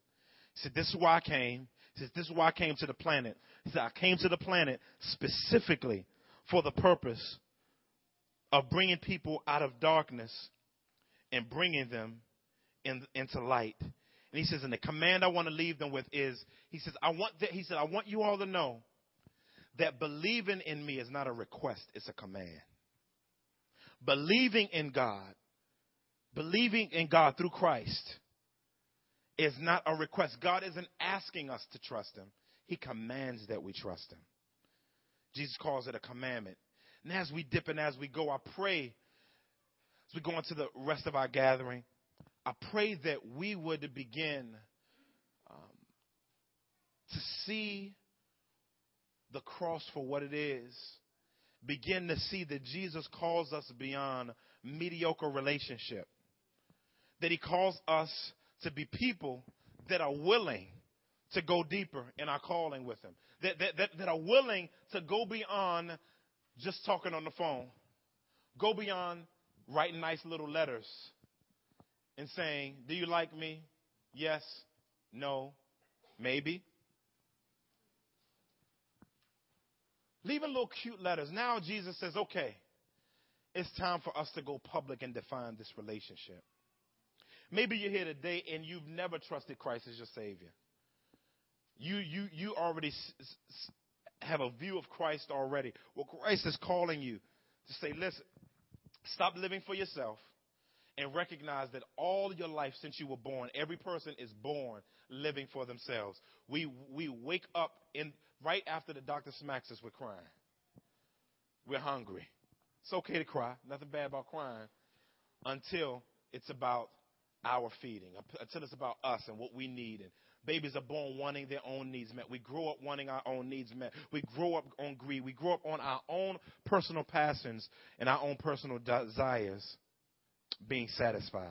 He said, This is why I came. He says, This is why I came to the planet. He said, I came to the planet specifically for the purpose of bringing people out of darkness and bringing them in, into light. And he says, and the command I want to leave them with is, he says, I want that, he said, I want you all to know that believing in me is not a request, it's a command. Believing in God, believing in God through Christ is not a request. God isn't asking us to trust Him, He commands that we trust Him. Jesus calls it a commandment. And as we dip and as we go, I pray, as we go into the rest of our gathering, I pray that we would begin um, to see the cross for what it is. Begin to see that Jesus calls us beyond mediocre relationship. That he calls us to be people that are willing to go deeper in our calling with Him, that, that, that, that are willing to go beyond just talking on the phone, go beyond writing nice little letters and saying, Do you like me? Yes, no, maybe. Leaving little cute letters. Now Jesus says, Okay, it's time for us to go public and define this relationship. Maybe you're here today and you've never trusted Christ as your Savior. You, you, you already s- s- have a view of Christ already. Well, Christ is calling you to say, listen, stop living for yourself and recognize that all your life since you were born, every person is born living for themselves. We, we wake up in, right after the doctor smacks us, we're crying. We're hungry. It's okay to cry. Nothing bad about crying until it's about our feeding, uh, Tell us about us and what we need. And babies are born wanting their own needs met. We grow up wanting our own needs met. We grow up on greed. We grow up on our own personal passions and our own personal desires being satisfied.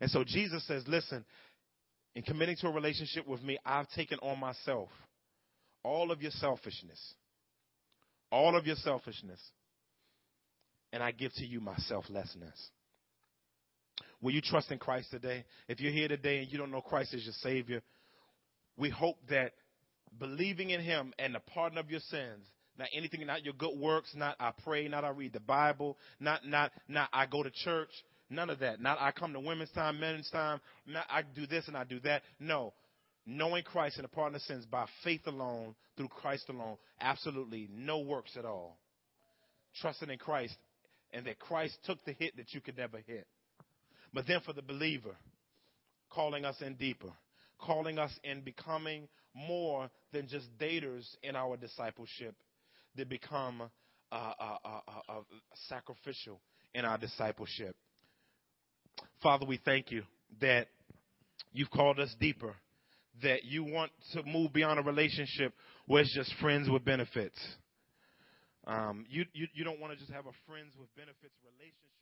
And so Jesus says, listen, in committing to a relationship with me, I've taken on myself all of your selfishness. All of your selfishness. And I give to you my selflessness. Will you trust in Christ today? If you're here today and you don't know Christ as your Savior, we hope that believing in Him and the pardon of your sins, not anything, not your good works, not I pray, not I read the Bible, not not not I go to church, None of that. Not I come to women's time, men's time. Not I do this and I do that. No. Knowing Christ and the pardon of sins by faith alone, through Christ alone. Absolutely no works at all. Trusting in Christ and that Christ took the hit that you could never hit. But then for the believer, calling us in deeper, calling us in becoming more than just daters in our discipleship, that become uh, uh, uh, sacrificial in our discipleship. Father, we thank you that you've called us deeper, that you want to move beyond a relationship where it's just friends with benefits. Um, you, you, you don't want to just have a friends with benefits relationship.